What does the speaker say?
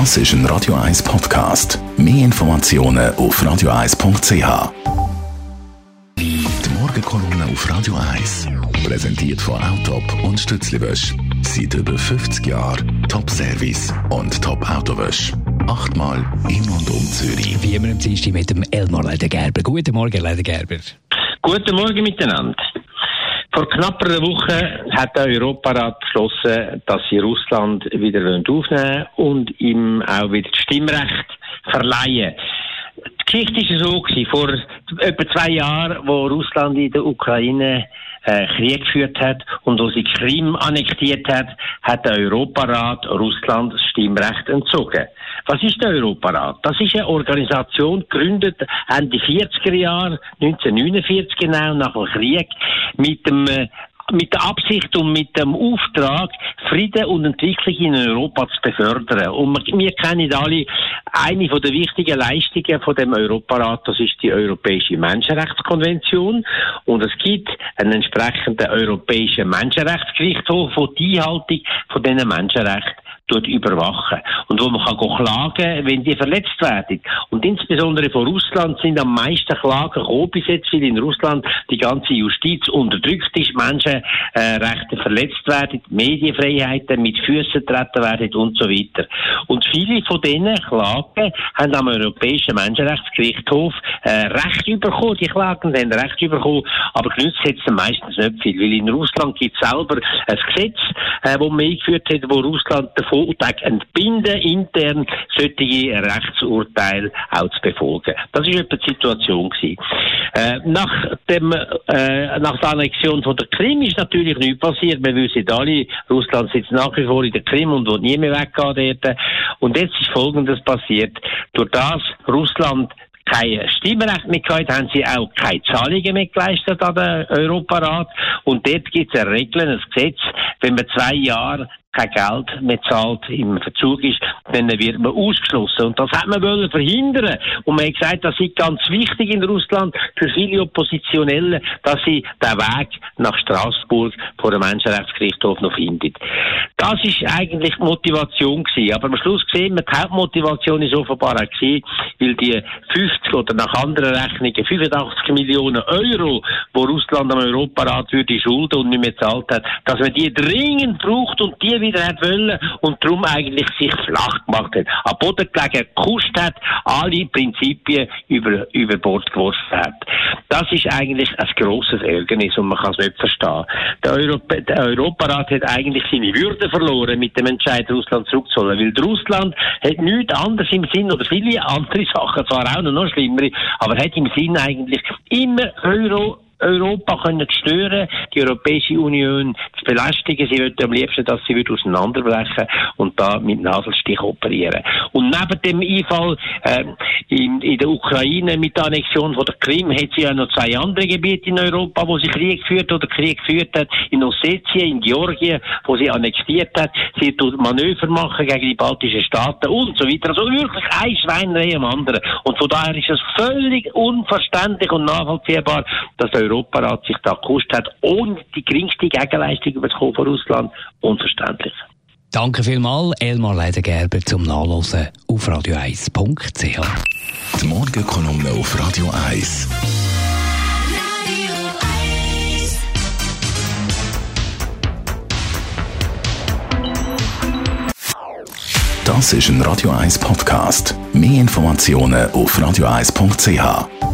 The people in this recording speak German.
Das ist ein Radio 1 Podcast. Mehr Informationen auf radio1.ch. Die Morgenkolumne auf Radio 1 präsentiert von Autop und Stützliwösch. Seit über 50 Jahren Top-Service und Top-Autowösch. Achtmal in und um Zürich. Wie immer im Dienstag mit dem Elmar Ledergerber. Guten Morgen, Ledergerber. Guten Morgen miteinander. Vor knapp einer Woche hat der Europarat beschlossen, dass sie Russland wieder aufnehmen und ihm auch wieder das Stimmrecht verleihen. Die Geschichte war so, gewesen, vor etwa zwei Jahren, wo Russland in der Ukraine äh, Krieg geführt hat und wo sie Krim annektiert hat, hat der Europarat Russland das Stimmrecht entzogen. Was ist der Europarat? Das ist eine Organisation, gegründet Ende 40er Jahre, 1949 genau, nach dem Krieg, mit dem äh, mit der Absicht und mit dem Auftrag, Frieden und Entwicklung in Europa zu befördern. Und wir kennen alle eine von der wichtigen Leistungen von dem Europarat, das ist die Europäische Menschenrechtskonvention. Und es gibt einen entsprechenden Europäischen Menschenrechtsgerichtshof, der die Einhaltung von diesen Menschenrechten dort überwachen. Und wo man kann klagen, wenn die verletzt werden. Und insbesondere von Russland sind am meisten Klagen gekommen bis jetzt, weil in Russland die ganze Justiz unterdrückt ist, Menschenrechte verletzt werden, Medienfreiheiten mit Füßen treten werden und so weiter. Und viele von diesen Klagen haben am Europäischen Menschenrechtsgerichtshof äh, Recht bekommen. Die Klagen haben Recht bekommen, aber genützt hat es meistens nicht viel, weil in Russland gibt es selber ein Gesetz, äh, wo man eingeführt hat, wo Russland davon Vortag entbinden, intern solche Rechtsurteile auch zu befolgen. Das war etwa die Situation gewesen. Äh, nach, dem, äh, nach der Annexion von der Krim ist natürlich nichts passiert. Wir wissen alle, Russland sitzt nach wie vor in der Krim und wird nie mehr weggehen dort. Und jetzt ist Folgendes passiert. Durch das Russland kein Stimmrecht mehr gehabt, haben sie auch keine Zahlungen mehr geleistet an den Europarat. Und dort gibt es eine Regel, ein Gesetz, wenn man zwei Jahre kein Geld mehr zahlt, im Verzug ist, dann wird man ausgeschlossen. Und das hat man wollen verhindern. Und man hat gesagt, das ist ganz wichtig in Russland für viele Oppositionelle, dass sie den Weg nach Straßburg vor dem Menschenrechtsgerichtshof noch finden. Das ist eigentlich die Motivation gewesen. Aber am Schluss gesehen, die Hauptmotivation ist offenbar auch gewesen, weil die 50 oder nach anderen Rechnungen 85 Millionen Euro, wo Russland am Europarat würde schulden und nicht mehr zahlt hat, dass man die dringend braucht und die wieder hat wollen und darum eigentlich sich flach gemacht hat, am Boden gelegen, gekust hat, alle Prinzipien über, über Bord geworfen hat. Das ist eigentlich ein grosses Ärgernis und man kann es nicht verstehen. Der, Europa, der Europarat hat eigentlich seine Würde verloren mit dem Entscheid, Russland zurückzuholen, weil Russland hat nichts anderes im Sinn oder viele andere Sachen, zwar auch noch schlimmere, aber hat im Sinn eigentlich immer Euro Europa können stören, die Europäische Union zu belästigen. Sie würden am liebsten, dass sie auseinanderbrechen und da mit Nadelstich operieren. Und neben dem Einfall äh, in, in, der Ukraine mit der Annexion von der Krim hat sie ja noch zwei andere Gebiete in Europa, wo sie Krieg geführt oder Krieg geführt hat. In Ossetien, in Georgien, wo sie annektiert hat. Sie tut Manöver machen gegen die baltischen Staaten und so weiter. Also wirklich ein Schweinerei am anderen. Und von daher ist es völlig unverständlich und nachvollziehbar, dass der Europarat sich da gekostet hat, ohne die geringste Gegenleistung bekommen von Russland, unverständlich. Danke vielmals, Elmar Leidengerber, zum Nachlesen auf radio1.ch. Die Morgenkolumne auf Radio 1. Das ist ein Radio 1 Podcast. Mehr Informationen auf radio1.ch.